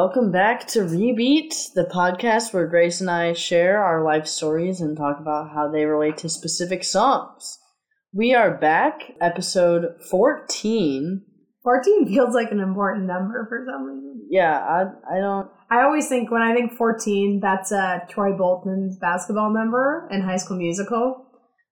Welcome back to Rebeat, the podcast where Grace and I share our life stories and talk about how they relate to specific songs. We are back, episode 14. 14 feels like an important number for some reason. Yeah, I, I don't. I always think when I think 14, that's uh, Troy Bolton's basketball number in High School Musical.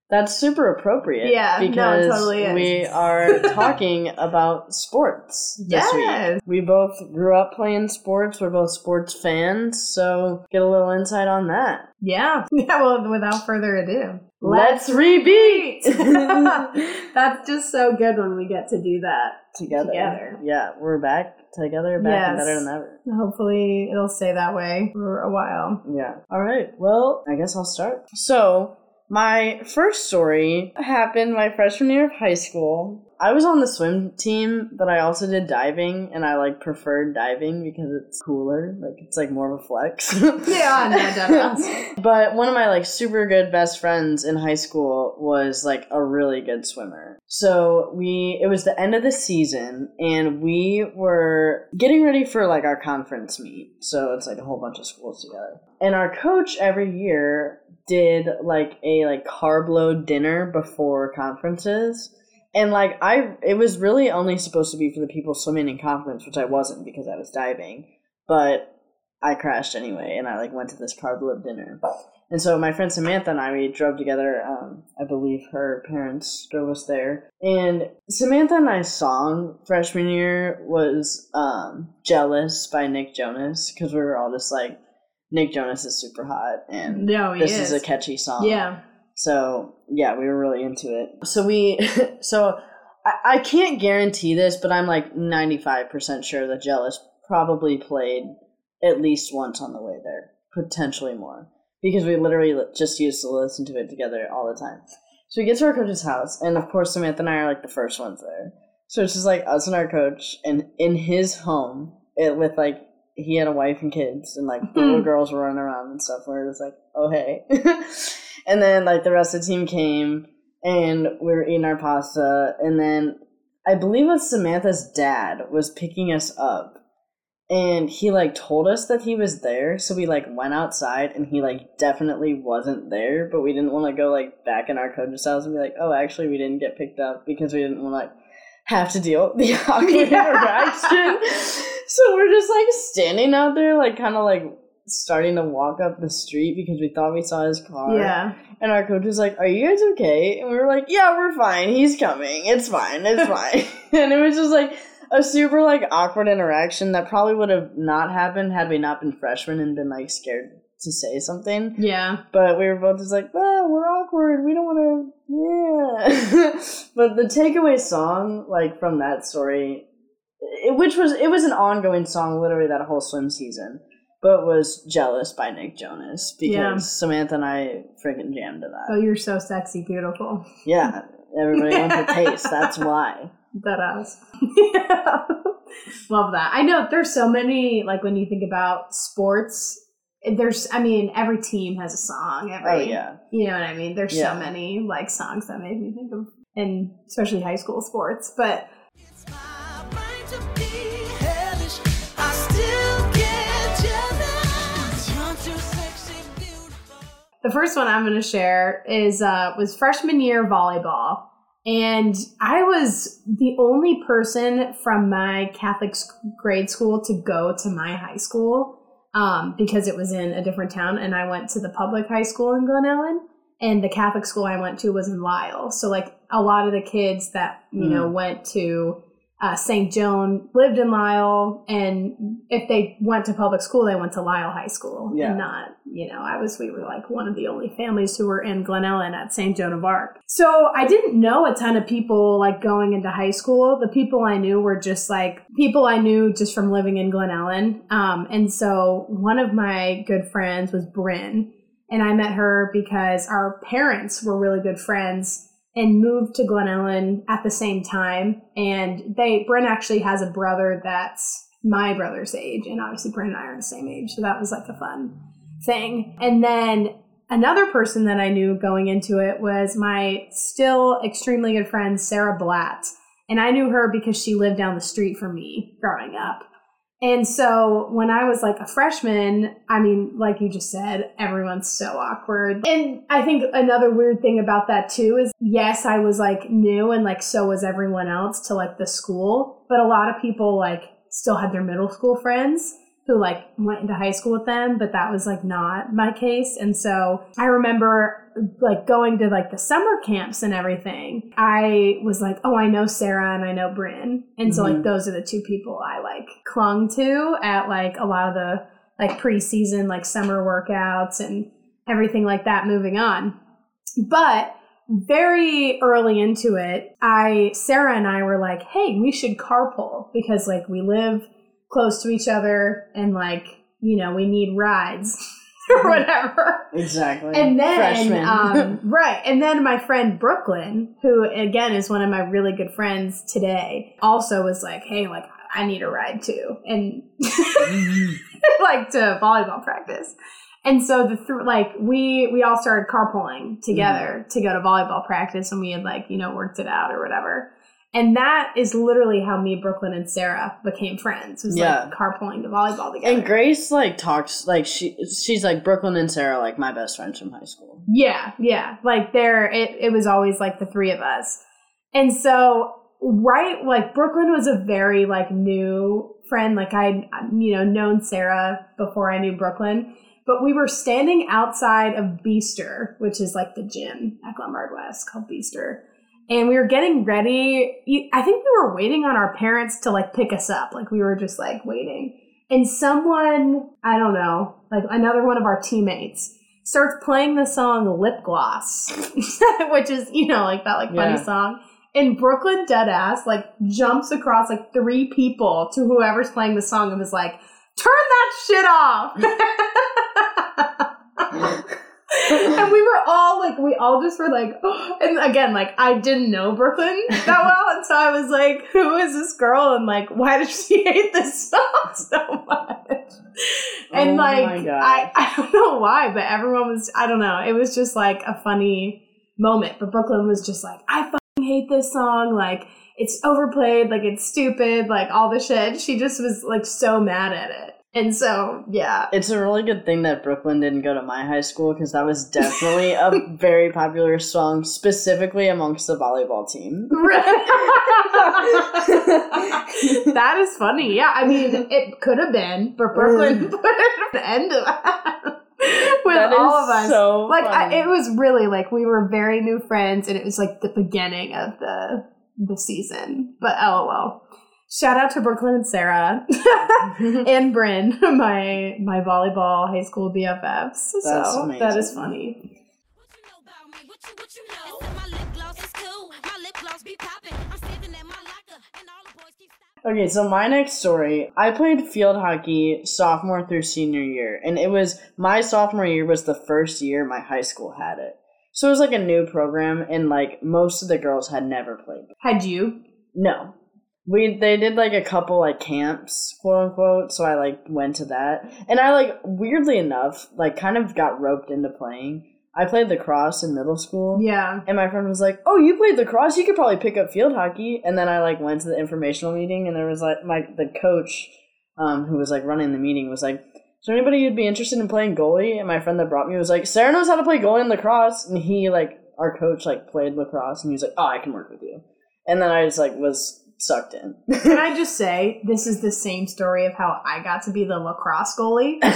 That's super appropriate. Yeah, no, because totally is. we are talking about sports this Yes. week. We both grew up playing sports. We're both sports fans, so get a little insight on that. Yeah. Yeah, well, without further ado, Let's rebeat that's just so good when we get to do that. together. Together. Yeah, we're back together, back and better than ever. Hopefully, it'll stay that way for a while. Yeah. All right. Well, I guess I'll start. So, my first story happened my freshman year of high school. I was on the swim team, but I also did diving, and I like preferred diving because it's cooler. Like it's like more of a flex. Yeah, no, definitely. but one of my like super good best friends in high school was like a really good swimmer. So we it was the end of the season and we were getting ready for like our conference meet. So it's like a whole bunch of schools together. And our coach every year did like a like carb load dinner before conferences. And like I it was really only supposed to be for the people swimming in conference, which I wasn't because I was diving. But I crashed anyway, and I like went to this carb dinner. And so my friend Samantha and I we drove together. Um, I believe her parents drove us there. And Samantha and I's song freshman year was um, "Jealous" by Nick Jonas because we were all just like, Nick Jonas is super hot, and No, this is. is a catchy song. Yeah. So yeah, we were really into it. So we, so I, I can't guarantee this, but I'm like 95% sure that Jealous probably played at least once on the way there, potentially more, because we literally just used to listen to it together all the time. So we get to our coach's house, and of course Samantha and I are like the first ones there. So it's just like us and our coach, and in his home, it with like he had a wife and kids, and like little mm-hmm. girls were running around and stuff. Where it was like, oh hey, and then like the rest of the team came, and we were eating our pasta, and then I believe it was Samantha's dad was picking us up, and he like told us that he was there, so we like went outside, and he like definitely wasn't there, but we didn't want to go like back in our coach's house and be like, oh, actually, we didn't get picked up because we didn't want to like have to deal with the awkward Yeah. interaction. so we're just like standing out there, like kind of like starting to walk up the street because we thought we saw his car. Yeah. And our coach was like, Are you guys okay? And we were like, Yeah, we're fine. He's coming. It's fine. It's fine. and it was just like a super like awkward interaction that probably would have not happened had we not been freshmen and been like scared to say something. Yeah. But we were both just like, well, we're awkward. We don't want to, yeah. but the takeaway song, like from that story, it, which was it was an ongoing song, literally that whole swim season, but was "Jealous" by Nick Jonas because Yeah. Samantha and I freaking jammed to that. Oh, you're so sexy, beautiful. Yeah, everybody wants a taste. That's why. That us. yeah. Love that. I know there's so many, like when you think about sports, there's, I mean, every team has a song. Every, Oh yeah, You know what I mean? There's Yeah. so many like songs that made me think of, and especially high school sports. But the first one I'm going to share is uh, was freshman year volleyball, and I was the only person from my Catholic grade school to go to my high school um, because it was in a different town, and I went to the public high school in Glen Ellyn, and the Catholic school I went to was in Lisle. So like a lot of the kids that you know went to uh, St. Joan lived in Lisle, and if they went to public school, they went to Lisle High School, Yeah. and not you know I was we were like one of the only families who were in Glen Ellyn at St. Joan of Arc. So I didn't know a ton of people like going into high school. The people I knew were just like people I knew just from living in Glen Ellyn. Um, and so one of my good friends was Bryn, and I met her because our parents were really good friends and moved to Glen Ellyn at the same time. And they, Bryn actually has a brother that's my brother's age, and obviously Bryn and I are the same age, so that was like a fun thing. And then another person that I knew going into it was my still extremely good friend Sarah Blatt, and I knew her because she lived down the street from me growing up. And so when I was like a freshman, I mean, like you just said, everyone's so awkward. And I think another weird thing about that too is yes, I was like new and like so was everyone else to like the school, but a lot of people like still had their middle school friends who like went into high school with them, but that was like not my case. And so I remember like going to like the summer camps and everything. I was like, oh, I know Sarah and I know Bryn. And so like Mhm. those are the two people I like clung to at like a lot of the like preseason like summer workouts and everything like that moving on. But very early into it, I Sarah and I were like, "Hey, we should carpool because like we live close to each other and like, you know, we need rides or whatever." Exactly. And then Freshman. um right, and then my friend Brooklyn, who again is one of my really good friends today, also was like, "Hey, like I need a ride too." And like to volleyball practice. And so the th- like we we all started carpooling together Mm-hmm. to go to volleyball practice and we had like, you know, worked it out or whatever. And that is literally how me, Brooklyn, and Sarah became friends. Was Yeah. like carpooling to volleyball together. and Grace like talks like she she's like Brooklyn and Sarah like my best friends from high school. Yeah, yeah. Like there it, it was always like the three of us. And so right like Brooklyn was a very like new friend. Like I'd you know known Sarah before I knew Brooklyn. But we were standing outside of Beaster, which is like the gym at Glenbard West called Beaster. And we were getting ready. I think we were waiting on our parents to like pick us up. Like we were just like waiting. And someone, I don't know, like another one of our teammates starts playing the song Lip Gloss, which is, you know, like that like funny Yeah. song. And Brooklyn Deadass like jumps across like three people to whoever's playing the song and is like, turn that shit off. and we were all like, we all just were like, oh. and again, like I didn't know Brooklyn that well, and so I was like, who is this girl, and like, why does she hate this song so much? And Oh like, I I don't know why, but everyone was, I don't know, it was just like a funny moment. But Brooklyn was just like, I fucking hate this song, like. It's overplayed, like it's stupid, like all the shit. She just was like so mad at it. And so, yeah, It's a really good thing that Brooklyn didn't go to my high school because that was definitely a very popular song, specifically amongst the volleyball team. that is funny. Yeah, I mean, it could have been, but Brooklyn mm. put an end to that with That all of us. so like, I, it was really like we were very new friends, and it was like the beginning of the the season. But oh lol. Shout out to Brooklyn and Sarah and Bryn, my my volleyball high school BFFs. That's so that is funny. What you know about me? What you, what you know? They said my lip gloss is cool. My lip gloss be popping. I'm standing at my locker, and all the boys keep stopping. Okay, so my next story, I played field hockey sophomore through senior year, and it was my sophomore year was the first year my high school had it. So it was like a new program, and like most of the girls had never played. Had you? No, we they did like a couple like camps, quote unquote. So I like went to that, and I like weirdly enough, like kind of got roped into playing. I played lacrosse in middle school. Yeah. And my friend was like, "Oh, you played lacrosse? You could probably pick up field hockey." And then I like went to the informational meeting, and there was like my the coach, um, who was like running the meeting, was like, "Is there anybody who'd be interested in playing goalie?" And my friend that brought me was like, "Sarah knows how to play goalie in lacrosse," and he like our coach like played lacrosse, and he was like, "Oh, I can work with you." And then I just like was sucked in. Can I just say, this is the same story of how I got to be the lacrosse goalie.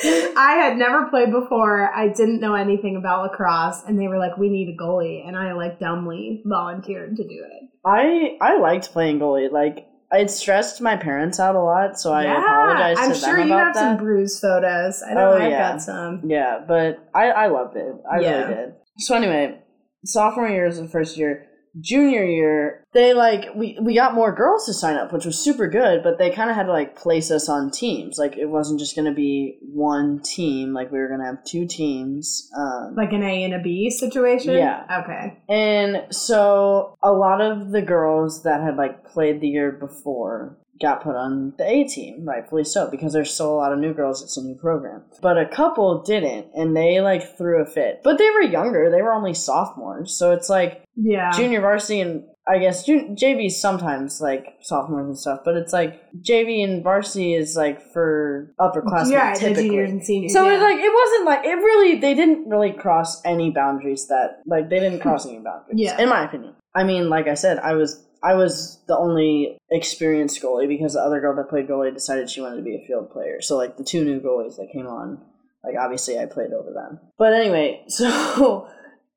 I had never played before. I didn't know anything about lacrosse, and they were like, "We need a goalie," and I like dumbly volunteered to do it. I I liked playing goalie. Like it stressed my parents out a lot, so I apologize to I'm sure you have that. some bruise photos. I know Oh, I've yeah. got some. Yeah, but I, I loved it. I Yeah. really did. So anyway, sophomore year is the first year. Junior year, they like we we got more girls to sign up, which was super good. But they kind of had to like place us on teams. Like it wasn't just gonna be one team. Like we were gonna have two teams. Um, Like an A and a B situation. Yeah. Okay. and so a lot of the girls that had like played the year before got put on the A team, rightfully so, because there's still a lot of new girls. It's a new program. But a couple didn't, and they like threw a fit. But they were younger, they were only sophomores. So it's like Yeah. junior varsity and I guess jun- JV sometimes like sophomores and stuff, but it's like JV and varsity is like for upperclassmen yeah, typically. juniors and seniors. So yeah. it like it wasn't like it really they didn't really cross any boundaries that like they didn't cross any boundaries. Yeah. In my opinion. I mean, like I said, I was I was the only experienced goalie because the other girl that played goalie decided she wanted to be a field player. So like the two new goalies that came on, like obviously I played over them. But anyway, so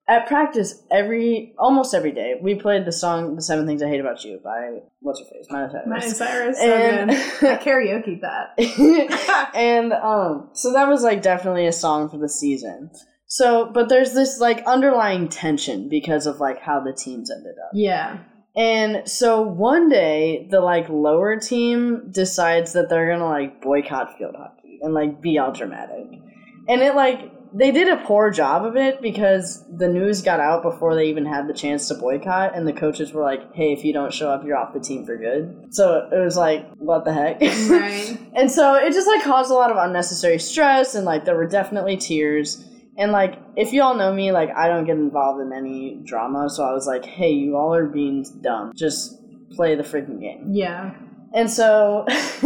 at practice every almost every day we played the song "The Seven Things I Hate About You" by what's her face, Miley Cyrus. Miley Cyrus. So And- good. I karaoke that. and um, so that was like definitely a song for the season. So, but there's this like underlying tension because of like how the teams ended up. Yeah. And so one day the like lower team decides that they're gonna like boycott field hockey and like be all dramatic. And it like they did a poor job of it because the news got out before they even had the chance to boycott and the coaches were like, Hey, if you don't show up you're off the team for good. So it was like, what the heck? Right. and so it just like caused a lot of unnecessary stress and like there were definitely tears. And like if you all know me, like I don't get involved in any drama, so I was like, Hey, you all are being dumb. Just play the freaking game. Yeah. And so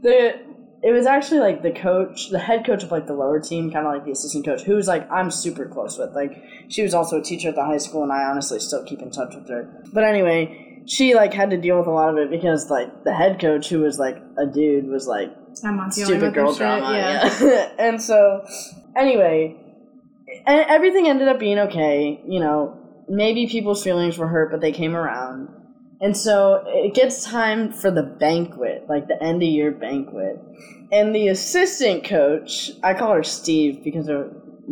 the it was actually like the coach, the head coach of like the lower team, kind of like the assistant coach, who was like I'm super close with. Like she was also a teacher at the high school, and I honestly still keep in touch with her. But anyway, she like had to deal with a lot of it because like the head coach, who was like a dude, was like I'm on dealing stupid girl this shit, drama. Yeah. Yeah. and so, anyway, everything ended up being okay. You know, maybe people's feelings were hurt, but they came around. And so it gets time for the banquet, like the end of year banquet. And the assistant coach, I call her Steve because it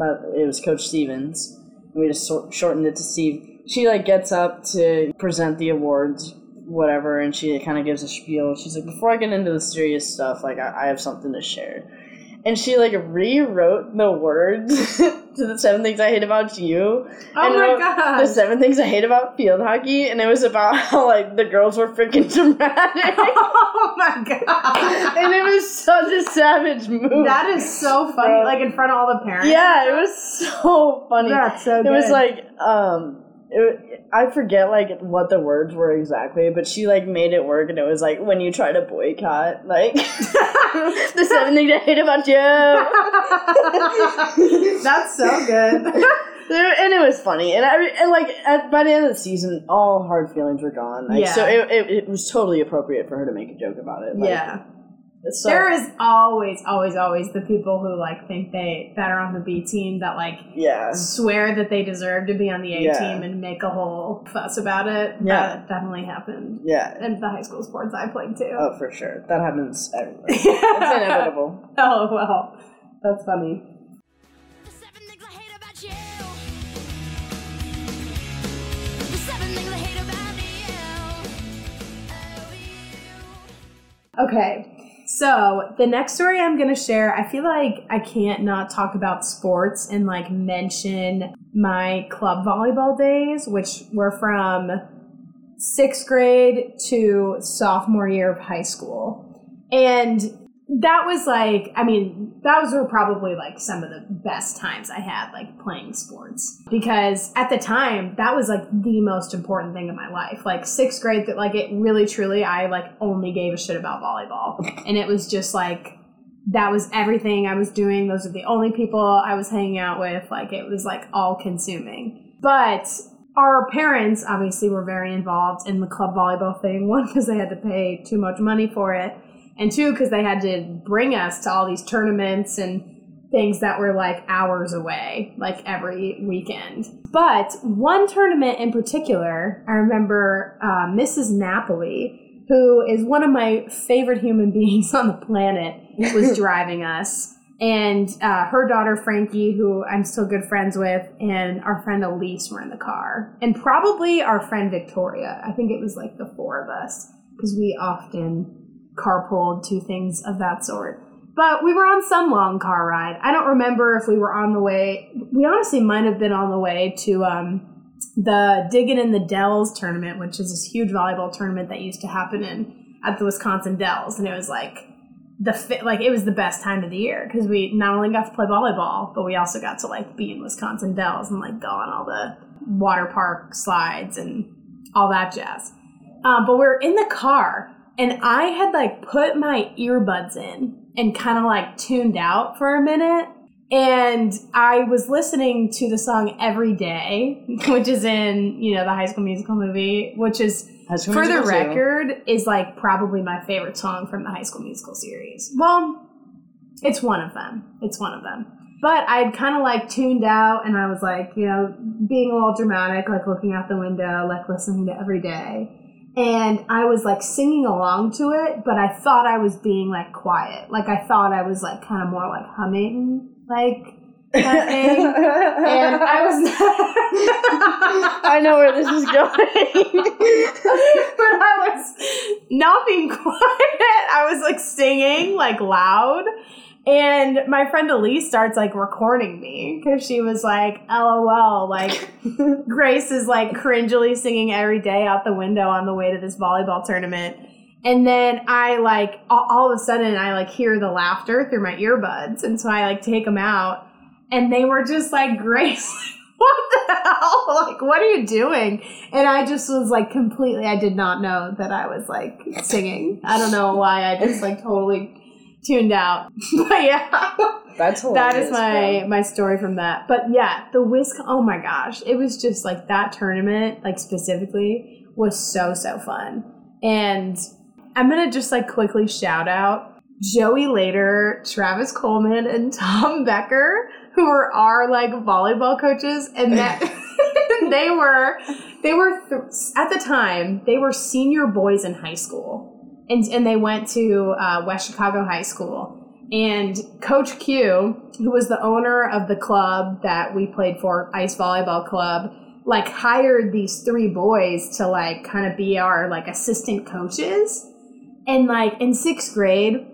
uh, it was Coach Stevens. We just shortened it to Steve. She like gets up to present the awards, whatever, and she kind of gives a spiel. She's like, "Before I get into the serious stuff, like I, I have something to share." And she like rewrote the words to the seven things I hate about you. Oh and my god. The seven things I hate about field hockey, and it was about how like the girls were freaking dramatic, oh my god. and it was such a savage move. That is so funny. Bro. Like in front of all the parents. yeah, it was so funny. That's so it good. was like um it, i forget like what the words were exactly but she like made it work and it was like when you try to boycott like the seven things i hate about you That's so good. and it was funny and, I, and like at, by the end of the season all hard feelings were gone like, Yeah. so it, it, it was totally appropriate for her to make a joke about it like, yeah. So, There is always, always, always the people who like think they that are on the B team that like yeah swear that they deserve to be on the A Yeah. team and make a whole fuss about it. Yeah. That definitely happened yeah and the high school sports I played too. oh for sure that happens everywhere it's inevitable Oh well, that's funny. The seven things I hate about you. The seven things I hate about you. Oh, you. Okay, so the next story I'm gonna share, I feel like I can't not talk about sports and like mention my club volleyball days, which were from sixth grade to sophomore year of high school. And that was like, I mean, those were probably like some of the best times I had like playing sports because at the time that was like the most important thing in my life. Like sixth grade, that like it really truly, I like only gave a shit about volleyball, and it was just like that was everything I was doing. Those are the only people I was hanging out with. Like it was like all consuming. But our parents obviously were very involved in the club volleyball thing. One, because they had to pay too much money for it, and two, because they had to bring us to all these tournaments and things that were like hours away, like every weekend. But one tournament in particular, I remember uh, Mrs. Napoli, who is one of my favorite human beings on the planet, was driving us. And uh, her daughter Frankie, who I'm still good friends with, and our friend Elise were in the car. And probably our friend Victoria. I think it was like the four of us, because we often carpooled to things of that sort. But we were on some long car ride. I don't remember if we were on the way. We honestly might have been on the way to um, the Digging in the Dells tournament, which is this huge volleyball tournament that used to happen in at the Wisconsin Dells, and it was like the like it was the best time of the year because we not only got to play volleyball, but we also got to like be in Wisconsin Dells and like go on all the water park slides and all that jazz. Um, but we are in the car, and I had like put my earbuds in and kind of like tuned out for a minute. And I was listening to the song Every Day, which is in, you know, the High School Musical movie, which is for the Musical too. record, is like probably my favorite song from the High School Musical series. Well, it's one of them. It's one of them. But I'd kind of like tuned out and I was like, you know, being a little dramatic, like looking out the window, like listening to every day. And I was like singing along to it, but I thought I was being like quiet. Like I thought I was like kind of more like humming, like kind of. And I was. Not. I know where this is going. but I was not being quiet. I was like singing like loud. And my friend Elise starts like recording me because she was like, LOL, like Grace is like cringily singing every day out the window on the way to this volleyball tournament. And then I like all, of a sudden I like hear the laughter through my earbuds. And so I like take them out and they were just like, Grace, what the hell? Like, what are you doing? And I just was like completely, I did not know that I was like singing. I don't know why I just like totally tuned out. but yeah, That's that is my bro. my story from that. But yeah, the whisk. Oh my gosh, it was just like that tournament, like specifically, was so so fun. And I'm gonna just like quickly shout out Joey Later, Travis Coleman, and Tom Becker, who were our like volleyball coaches, and that they were they were th- at the time they were senior boys in high school, and and they went to uh, West Chicago High School. And Coach Q, who was the owner of the club that we played for, Ice Volleyball Club, like hired these three boys to like kind of be our like assistant coaches. And like in sixth grade,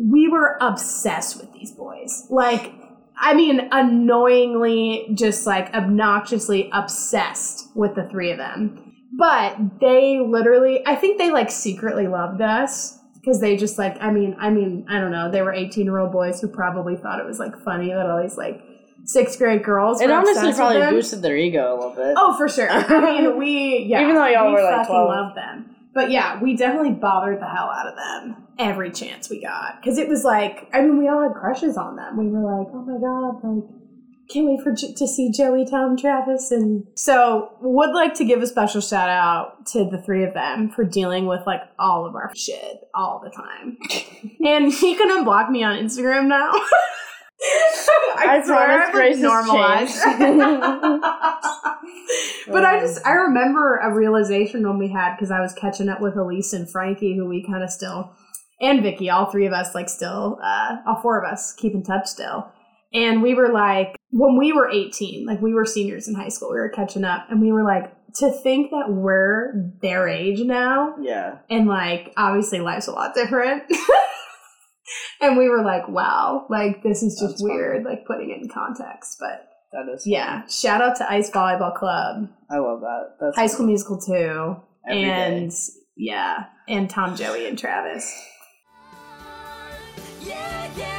we were obsessed with these boys. Like, I mean, annoyingly, just like obnoxiously obsessed with the three of them. But they literally, I think they like secretly loved us because they just like, I mean, I mean, I don't know, they were 18 year old boys who probably thought it was like funny that all these like sixth grade girls. It were honestly probably boosted their ego a little bit. Oh, for sure. I mean, we yeah. Even though y'all we were, like, 12. love them. But yeah, we definitely bothered the hell out of them every chance we got because it was like I mean we all had crushes on them. We were like, oh my god, like can't wait for to see Joey, Tom, Travis, and so would like to give a special shout out to the three of them for dealing with like all of our shit all the time. and he can unblock me on Instagram now. I swear promise Grace normalized. but I just I remember a realization when we had because I was catching up with Elise and Frankie, who we kind of still and Vicky, all three of us like still, uh, all four of us keep in touch still. And we were like, when we were 18, like we were seniors in high school, we were catching up, and we were like, to think that we're their age now, Yeah. and like obviously life's a lot different. and we were like, wow, like this is just That's funny. weird, like putting it in context. But That is. yeah, shout out to Ice Volleyball Club, I love that. That's High School Musical 2, Every and day. yeah, and Tom, Joey, and Travis. Yeah, yeah, yeah,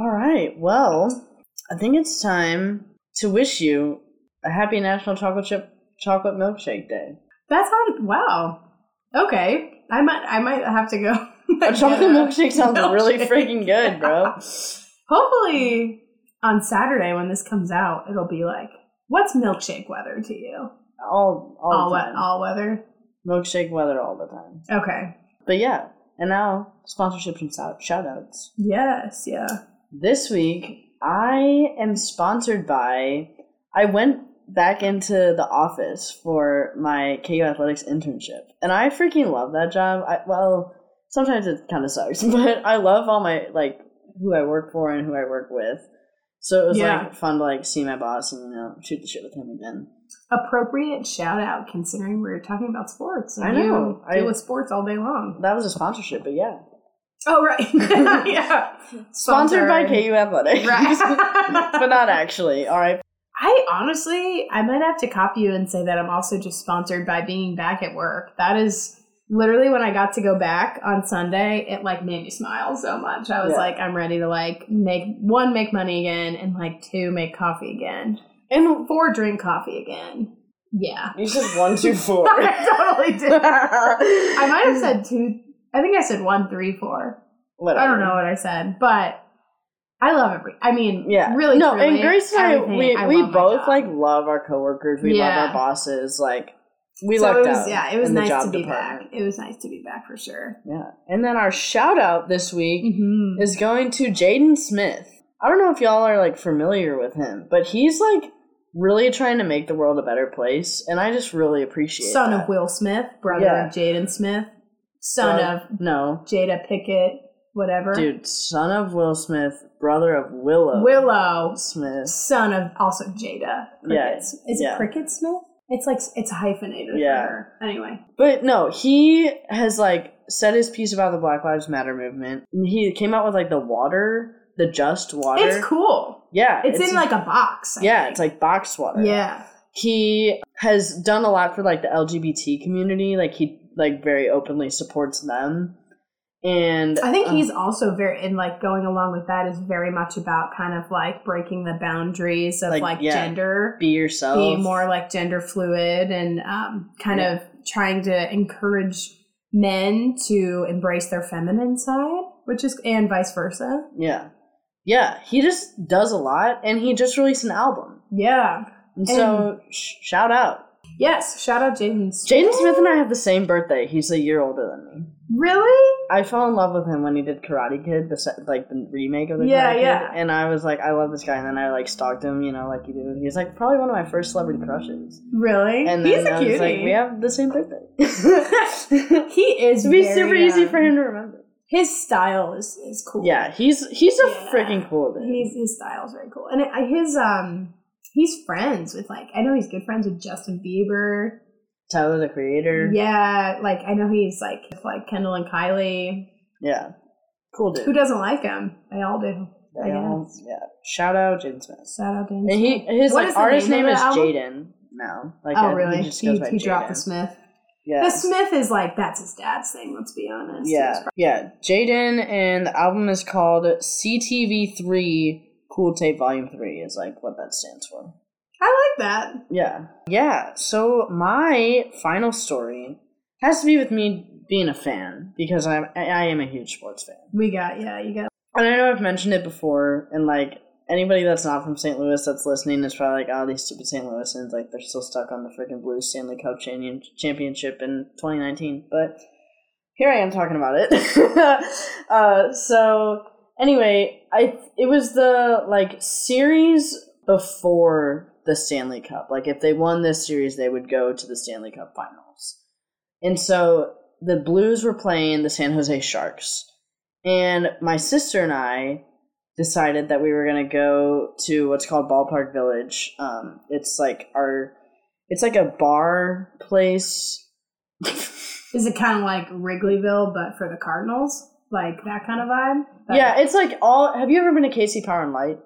All right. Well, I think it's time to wish you a happy National Chocolate Chip Chocolate Milkshake Day. That's sounds wow. Okay, I might I might have to go. A chocolate milkshake sounds really freaking good, bro. Hopefully on Saturday when this comes out, it'll be like, what's milkshake weather to you? All all, All time. all weather. milkshake weather all the time. Okay. But yeah, and now sponsorships and shout outs. Yes. Yeah. This week, I am sponsored by. I went back into the office for my KU Athletics internship, and I freaking love that job. I, well, sometimes it kind of sucks, but I love all my like who I work for and who I work with. So it was Yeah. like fun to like see my boss and you know shoot the shit with him again. Appropriate shout out considering we're talking about sports. And I know. Deal I- with sports all day long. That was a sponsorship, but yeah, Oh right. yeah. sponsored by KU Athletics, Right. but not actually. All right, I honestly, I might have to copy you and say that I'm also just sponsored by being back at work. That is literally when I got to go back on Sunday, it like made me smile so much. I was Yeah. like, I'm ready to like make one, make money again, and like two, make coffee again, And four, drink coffee again. Yeah, you said one, two, four. I totally did. I might have said two. I think I said one, three, four. Whatever. I don't know what I said, but I love every. I mean, Yeah. really. No, truly, and Grace and I, we, I we both like love our coworkers. We Yeah. love our bosses. Like we so lucked was, out. yeah, it was in the nice job to be department. back. It was nice to be back for sure. Yeah. And then our shout out this week Mm-hmm. is going to Jaden Smith. I don't know if y'all are like familiar with him, but he's like really trying to make the world a better place, and I just really appreciate Son that. of Will Smith, brother Yeah. of Jaden Smith, son Bro- of no, Jada Pickett, whatever. dude, son of Will Smith, brother of Willow Willow, Smith. son of also Jada. Yeah, Is yeah. it Cricket Smith? It's like it's hyphenated Yeah. for her. Anyway, But no, he has like said his piece about the Black Lives Matter movement. He came out with like the water, the just water. it's cool. Yeah, It's, in like a box. I yeah, think. it's like boxed water. yeah. he has done a lot for like the LGBT community. Like he like very openly supports them, and I think uh, he's also very, and like going along with that is very much about kind of like breaking the boundaries of Like, like, yeah. gender, be yourself. be more like gender fluid, and um, kind Yeah. of trying to encourage men to embrace their feminine side, which is, and vice versa. Yeah, yeah. He just does a lot, and he just released an album. Yeah. And so sh- shout out. Yes. Shout out Jaden. Smith. Jaden Smith and I have the same birthday. He's a year older than me. Really? I fell in love with him when he did Karate Kid, the se- like the remake of the Yeah, Karate yeah. Kid, and I was like, I love this guy, and then I like stalked him, you know, like you do. He's like probably one of my first celebrity crushes, Really? and then He's a I was cutie. like, we have the same birthday. he is. It'd be very, super easy for him to remember. His style is is cool. Yeah, he's he's a Yeah. freaking cool dude. He's his style is very cool, and it, his um he's friends with like I know he's good friends with Justin Bieber. Tyler the Creator. Yeah, like I know he's like with, like Kendall and Kylie. Yeah. Cool dude. Who doesn't like him? They all do. I all- guess. yeah. Shout out Jaden Smith. Shout out him. And he his What like artist name name, is? Jaden now. Like oh really? He, just He, he dropped the Smith. Yeah. The Smith is like that's his dad's thing. Let's be honest. Yeah, yeah. Jaden, and the album is called CTV3 Cool Tape Volume 3, is like what that stands for. I like that. Yeah. Yeah, so my final story has to be with me being a fan, because I'm, I am a huge sports fan. We got yeah. You got And I know I've mentioned it before, and like anybody that's not from St. Louis that's listening is probably like, oh, these stupid St. Louisans, like they're still stuck on the freaking Blues Stanley Cup champion- championship in 2019. But here I am talking about it. uh, so anyway, I it was the like series before the Stanley Cup. Like if they won this series, they would go to the Stanley Cup Finals. And so the Blues were playing the San Jose Sharks. And my sister and I decided that we were going to go to what's called Ballpark Village. Um, it's like our, it's like a bar place. is it kind of like Wrigleyville but for the Cardinals? Like that kind of vibe? That- yeah, it's like all. Have you ever been to KC Power and Light?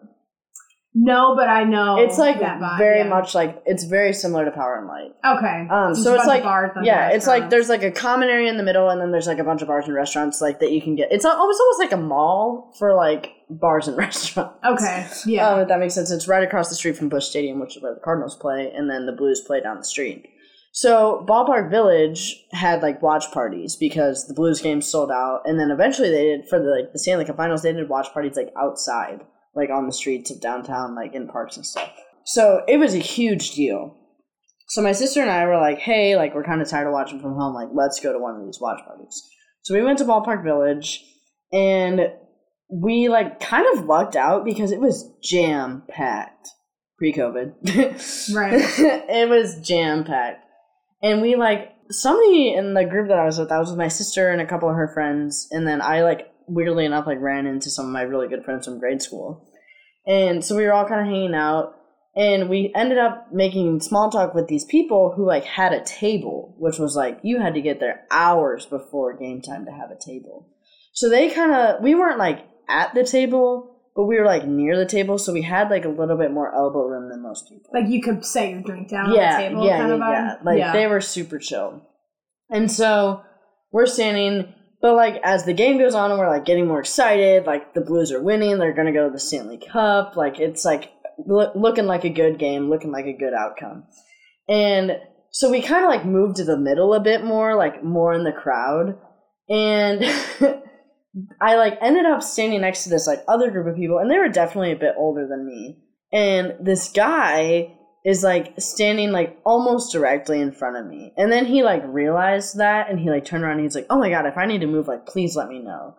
No, but I know it's like Oh, that vibe, very yeah. much like it's very similar to Power and Light. Okay. Um, so it's like bars, yeah, it's like there's like a common area in the middle, and then there's like a bunch of bars and restaurants like that you can get. It's almost almost like a mall for like bars and restaurants. Okay. Yeah. Um, if that makes sense. It's right across the street from Busch Stadium, which is where the Cardinals play, and then the Blues play down the street. So Ballpark Village had like watch parties because the Blues games sold out, and then eventually they did for the like the Stanley Cup Finals. They did watch parties like outside, like on the streets of downtown, like in parks and stuff. So it was a huge deal. So my sister and I were like, "Hey, like we're kind of tired of watching from home. Like let's go to one of these watch parties." So we went to Ballpark Village, and we like kind of lucked out because it was jam packed pre-COVID. Right. it was jam packed, and we like somebody in the group that I was with. I was with my sister and a couple of her friends, and then I like weirdly enough like ran into some of my really good friends from grade school, and so we were all kind of hanging out. And we ended up making small talk with these people who like had a table, which was like you had to get there hours before game time to have a table. So they kind of we weren't like at the table, but we were like near the table, so we had like a little bit more elbow room than most people. like you could set your drink down yeah, on the table yeah, kind yeah, of yeah. Like yeah. they were super chill. And so we're standing, but like as the game goes on and we're like getting more excited, like the Blues are winning, they're gonna go to the Stanley Cup, like it's like loo- looking like a good game, looking like a good outcome. And so we kind of like moved to the middle a bit more, like more in the crowd. And I like ended up standing next to this like other group of people, and they were definitely a bit older than me. And this guy is like standing like almost directly in front of me. And then he like realized that and he like turned around and he's like, Oh my god, if I need to move, like please let me know.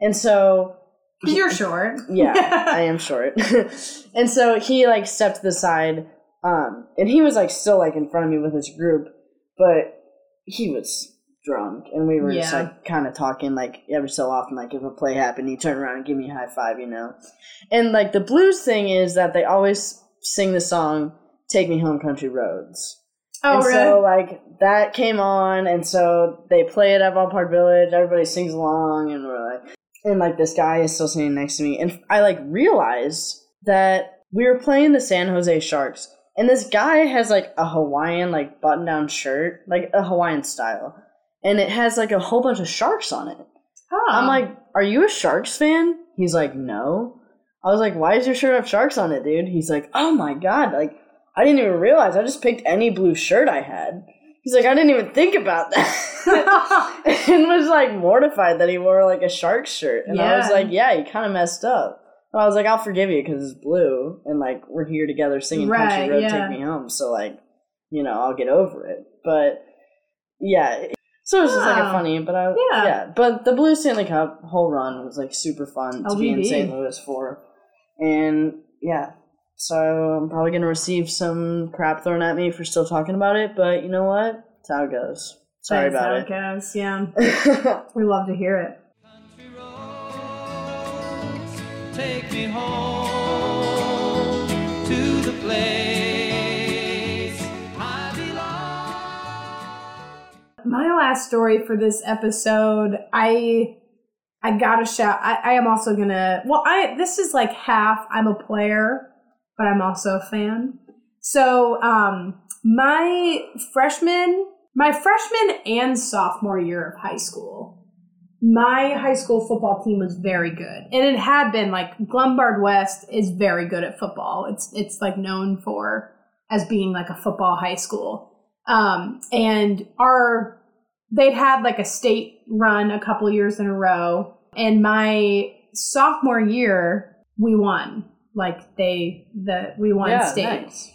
And so You're short. yeah, I am short. and so he like stepped to the side, um, and he was like still like in front of me with his group, but he was drunk, and we were just Yeah. like kind of talking like every so often, like if a play happened, he'd turn around and give me a high five, you know. And like the blues thing is that they always sing the song "Take Me Home, Country Roads." Oh, and really? so like that came on, and so they play it at Ballpark Village. Everybody sings along, and we're like, and like this guy is still sitting next to me, and I like realized that we were playing the San Jose Sharks, and this guy has like a Hawaiian like button down shirt, like a Hawaiian style, and it has like a whole bunch of sharks on it. Oh. I'm like, "Are you a Sharks fan?" He's like, "No." I was like, "Why does your shirt have sharks on it, dude?" He's like, "Oh my god, like I didn't even realize. I just picked any blue shirt I had." He's like, "I didn't even think about that." and was like mortified that he wore like a shark shirt. And I was like, "Yeah, you kind of messed up." But I was like, "I'll forgive you because it's blue and like we're here together singing Right, Country Road yeah. Take Me Home." So like, you know, I'll get over it. But yeah, so it was just like a funny, but I Yeah. yeah. But the Blue Stanley Cup whole run was like super fun to be in St. Louis for, and yeah. So I'm probably gonna receive some crap thrown at me for still talking about it, but you know what? That's how it goes. Sorry That's how about it goes. Yeah, we love to hear it. My last story for this episode, I I gotta shout. I, I am also gonna. Well, I this is like half. I'm a player, but I'm also a fan. So, um, my freshman, my freshman and sophomore year of high school, my high school football team was very good, and it had been like Glenbard West is very good at football. It's it's like known for as being like a football high school. Um, and our they'd had like a state run a couple years in a row, and my sophomore year we won. Like they the we won yeah, state. nice.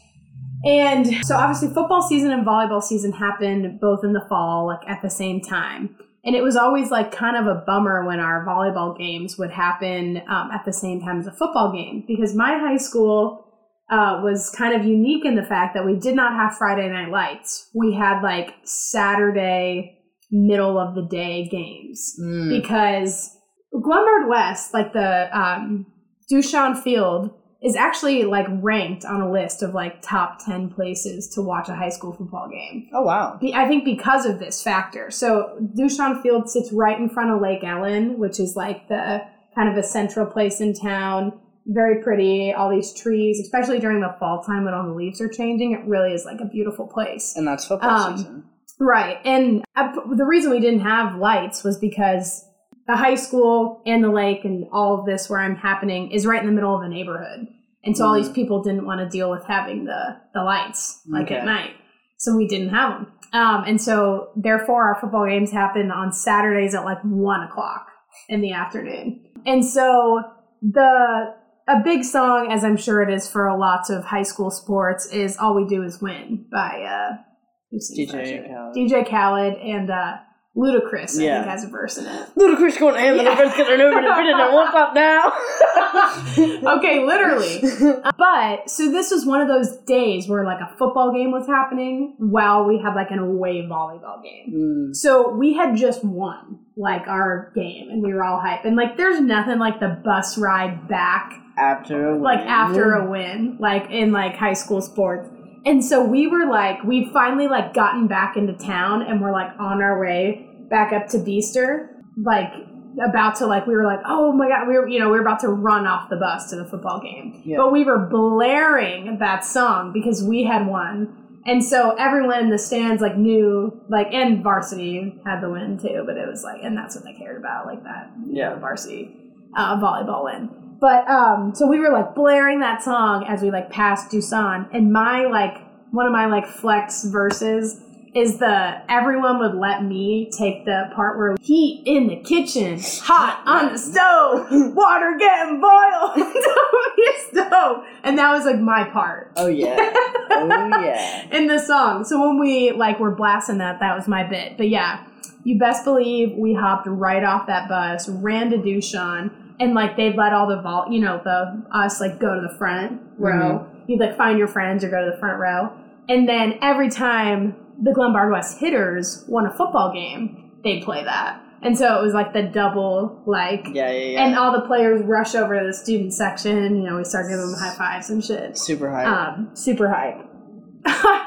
And so obviously football season and volleyball season happened both in the fall, like at the same time. And it was always like kind of a bummer when our volleyball games would happen um, at the same time as a football game because my high school uh, was kind of unique in the fact that we did not have Friday night lights. We had like Saturday, middle of the day games Mm. because Glenbard West, like the um, Duchon Field, is actually like ranked on a list of like top 10 places to watch a high school football game. Oh wow. Be- I think because of this factor. So Duchon Field sits right in front of Lake Ellyn, which is like the kind of a central place in town. Very pretty, all these trees, especially during the fall time when all the leaves are changing. It really is like a beautiful place. And that's football Um, season. Right. And uh, the reason we didn't have lights was because the high school and the lake and all of this where I'm happening is right in the middle of a neighborhood. And so all these Mm. people didn't want to deal with having the, the lights like Okay. at night. So we didn't have them. Um, and so therefore our football games happen on Saturdays at like one o'clock in the afternoon. And so the a big song, as I'm sure it is for a lots of high school sports, is "All We Do Is Win" by uh, DJ? Khaled. DJ Khaled and uh, Ludacris. I Yeah. think has a verse in it. Ludacris going and the Yeah. first getting over the bit and what's up now? okay, literally. But so this was one of those days where like a football game was happening while we had like an away volleyball game. Mm. So we had just won like our game and we were all hyped. And like there's nothing like the bus ride back After a like after a win, like in like high school sports. And so we were like, we'd finally like gotten back into town and we're like on our way back up to Beaster, like about to like we were like, oh my god, we were you know, we were about to run off the bus to the football game. Yeah. But we were blaring that song because we had won. And so everyone in the stands like knew like and varsity had the win too, but it was like and that's what they cared about, like that Yeah. the varsity uh, volleyball win. But um so we were like blaring that song as we like passed Duchon and my like one of my like flex verses is the everyone would let me take the part where heat in the kitchen, hot on the stove, water getting boiled, don't stove. And that was like my part Oh yeah. oh yeah. in the song. So when we like were blasting that, that was my bit. But yeah, you best believe we hopped right off that bus, ran to Duchon, and like they'd let all the vol, you know, the us like go to the front row. You'd like find your friends or go to the front row, and then every time the Glenbard West hitters won a football game, they'd play that. And so it was like the double like. Yeah, yeah, yeah. And all the players rush over to the student section. You know, we start giving them high fives and shit Super high. um, super hype.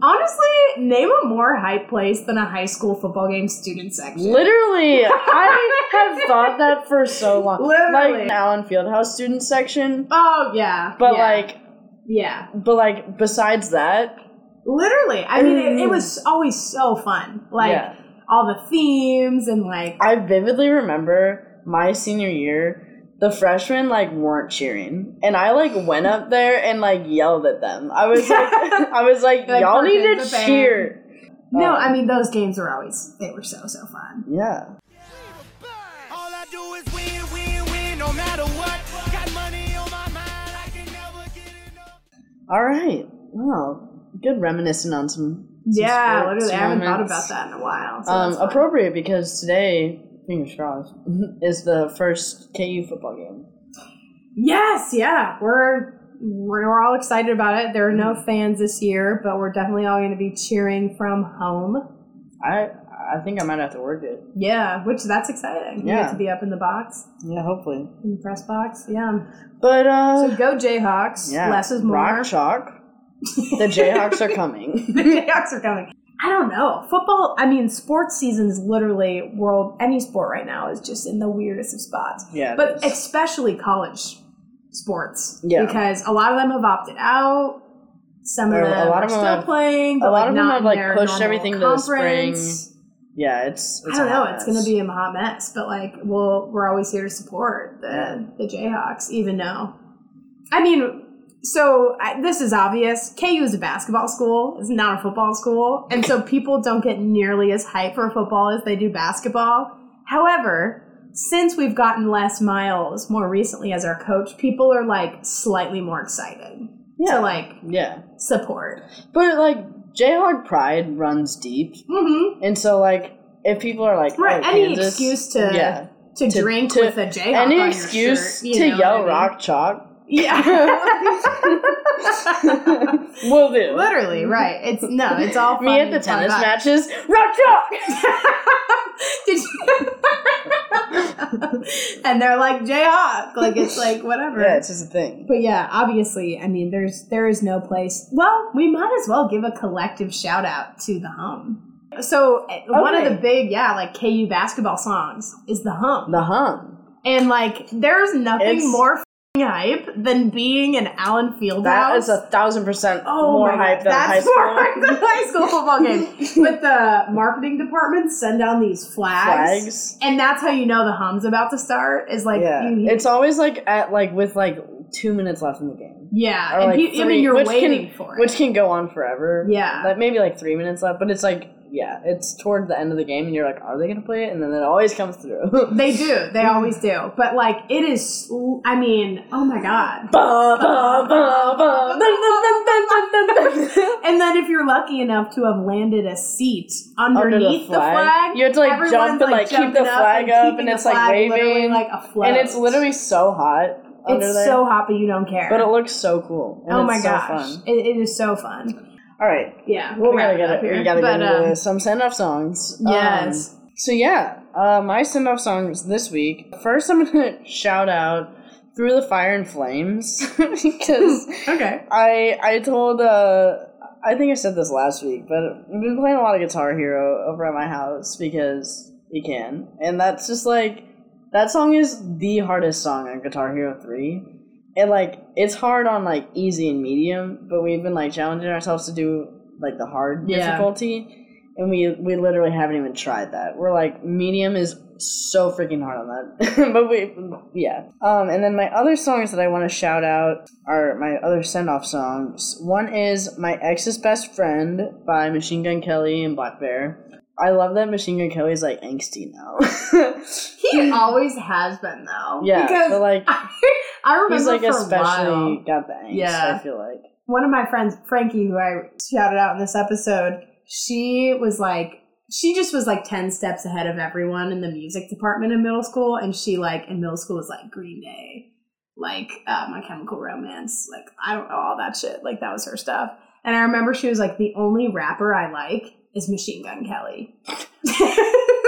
Honestly, name a more hype place than a high school football game student section. Literally, I have thought that for so long. Literally. like Allen Fieldhouse student section, Oh yeah, but yeah, like, yeah, but like besides that, literally. I mean, it, it Mm. was always so fun. Like Yeah. all the themes and like I vividly remember my senior year. The freshmen like weren't cheering, and I like went up there and like yelled at them. I was like, I was like, Like, y'all need to the band. cheer. no. Um, I mean, those games were always they were so so fun. Yeah. All I do is win, win, win, no matter what. Got money on my mind, I can never get enough. All right. Well, good reminiscing on some. some Yeah, sports literally, I haven't thought about that in a while. So Um, appropriate because today, fingers crossed, is the first KU football game. Yes, yeah, we're we're all excited about it. There are no Mm. fans this year, but we're definitely all going to be cheering from home. I I think I might have to work it. Yeah, which that's exciting. You Yeah. get to be up in the box, Yeah, hopefully. in the press box. Yeah. But uh, So go Jayhawks. yeah, Less is more. Rock chalk. the Jayhawks are coming. the Jayhawks are coming. I don't know. Football, I mean, sports season's literally world, any sport right now is just in the weirdest of spots. Yeah, But especially college sports. Yeah. Because a lot of them have opted out. Some of Or a them lot are of them still have- playing. a lot like of them have, like, pushed everything to the spring. yeah, it's. it's I don't know. It's going to be a hot mess, but like, we'll we're always here to support the Yeah. the Jayhawks, even though, I mean, so I, this is obvious. KU is a basketball school; it's not a football school, and so people don't get nearly as hype for football as they do basketball. However, since we've gotten Les Miles more recently as our coach, people are like slightly more excited Yeah. to like Yeah, support. but like Jayhawk pride runs deep, Mm-hmm. and so like if people are like, Right. oh, Any Kansas, excuse to yeah, to, To- drink to- with a Jayhawk any excuse shirt, to yell I mean? rock chalk Yeah. we'll do. Literally, right. It's no, it's all Me at the tennis vibes. matches, rock chalk. Did you- and they're like Jayhawk, like it's like whatever. yeah, it's just a thing. but yeah, obviously, I mean, there's there is no place. Well, we might as well give a collective shout out to the hum. So uh, one of the big, yeah, like KU basketball songs is the hum, The hum. and like there's nothing It's- more hype than being an Allen Fieldhouse. That is a thousand percent Oh more hype than high school. more hype than high school football game. But the marketing department send down these flags, Flags. and that's how you know the hum's about to start. Is like, yeah, you, it's always like at like with like two minutes left in the game, yeah, or and like pe- I mean you're waiting can, for it. which can go on forever. Yeah. like maybe like three minutes left, but it's like yeah, it's toward the end of the game, and you're like, are they gonna play it? And then it always comes through. they do, they always do. But like, it is. I mean, oh my god. And then if you're lucky enough to have landed a seat Under underneath the flag, you have to like everyone's, jump and like keep the flag up, keeping and it's like waving, like a float. and it's literally so hot it's there. so hot, but you don't care. but it looks so cool. And oh it's my so gosh, fun. It, it is so fun. All right, Yeah, we'll we gotta get up it. here. We gotta but, get into um, some send off songs. Um, Yes. so yeah, uh, my send off songs this week. First, I'm gonna shout out "Through the Fire and Flames" because okay. I I told uh I think I said this last week, but I've been playing a lot of Guitar Hero over at my house because we can, and that's just like that song is the hardest song on Guitar Hero Three, and like it's hard on like easy and medium, but we've been like challenging ourselves to do like the hard Yeah. difficulty. And we we literally haven't even tried that. We're like medium is so freaking hard on that. but we yeah. Um and then my other songs that I want to shout out are my other send off songs. One is My Ex's Best Friend by Machine Gun Kelly and Blackbear. I love that Machine Gun Kelly's like angsty now. He always has been though. yeah, because but like I, I remember he's like for a especially while, got the angst. Yeah. I feel like one of my friends, Frankie, who I shouted out in this episode, she was like, she just was like 10 steps ahead of everyone in the music department in middle school. And she, like, in middle school was like Green Day, like uh, My Chemical Romance, like, I don't know, all that shit. Like, that was her stuff. And I remember she was like, the only rapper I like is Machine Gun Kelly.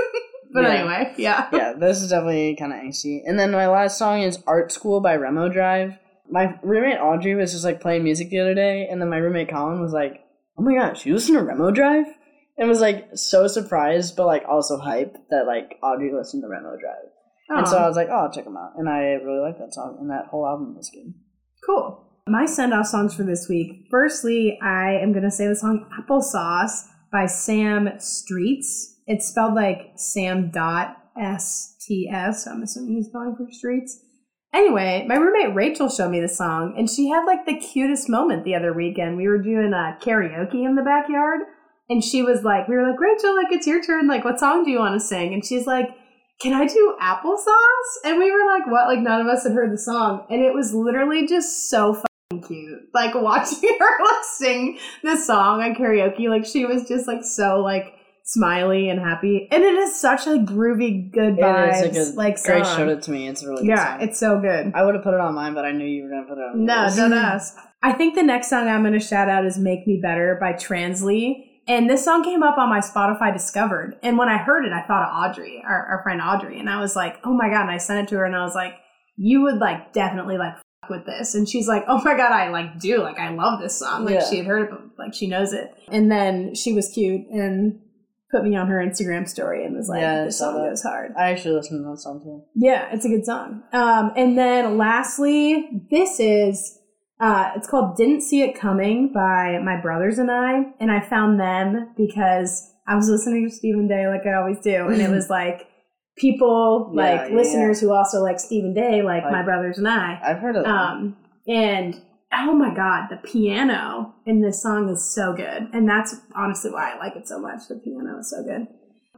but Yeah. anyway, yeah. yeah, this is definitely kind of angsty. And then my last song is Art School by Remo Drive. My roommate Audrey was just like playing music the other day, and then my roommate Colin was like, "Oh my gosh, you listen to Remo Drive?" And was like so surprised, but like also hype that like Audrey listened to Remo Drive. And so I was like, "Oh, I'll check them out." And I really like that song, and that whole album was good. Cool. My send off songs for this week. Firstly, I am going to say the song Applesauce by Sam Streets. It's spelled like Sam dot S T S. I'm assuming he's going for streets. Anyway, my roommate Rachel showed me the song, and she had like the cutest moment the other weekend. We were doing uh, karaoke in the backyard, and she was like, "We were like, Rachel, like it's your turn. Like, what song do you want to sing?" And she's like, can I do applesauce? And we were like, what? Like none of us had heard the song. And it was literally just so fucking cute. Like watching her like sing this song on karaoke. Like she was just like so like smiley and happy. And it is such a groovy, good vibes. It is a good, like Grace song. showed it to me. It's really Yeah, song. it's so good. I would have put it on mine, but I knew you were gonna put it on. No, yours. don't ask. I think the next song I'm to shout out is Make Me Better by Translee. And this song came up on my Spotify Discovered. And when I heard it, I thought of Audrey, our, our friend Audrey. And I was like, oh my God. And I sent it to her and I was like, you would like definitely like fuck with this. And she's like, oh my God, I like do. Like, I love this song. Like, Yeah. she had heard it, but like, she knows it. And then she was cute and put me on her Instagram story and was like, Yeah, this song that. goes hard. I actually listened to that song too. Yeah, it's a good song. Um, and then lastly, this is uh, it's called "Didn't See It Coming" by my brothers and I, and I found them because I was listening to Stephen Day like I always do, and it was like people Yeah, like yeah, listeners who also like Stephen Day, like my brothers and I. I've heard of that. Um, and oh my god, the piano in this song is so good, and that's honestly why I like it so much. The piano is so good.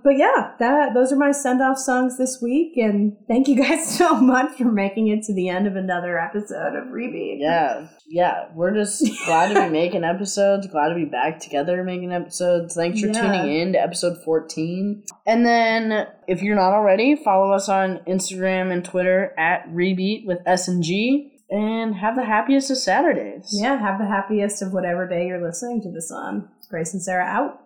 But yeah, that those are my send off songs this week, and thank you guys so much for making it to the end of another episode of Rebeat. Yeah, yeah. We're just glad to be making episodes. Glad to be back together making episodes. Thanks for Yeah. tuning in to episode 14. And then, if you're not already, follow us on Instagram and Twitter at Rebeat with S and G. And have the happiest of Saturdays. Yeah, have the happiest of whatever day you're listening to this on. Grace and Sarah out.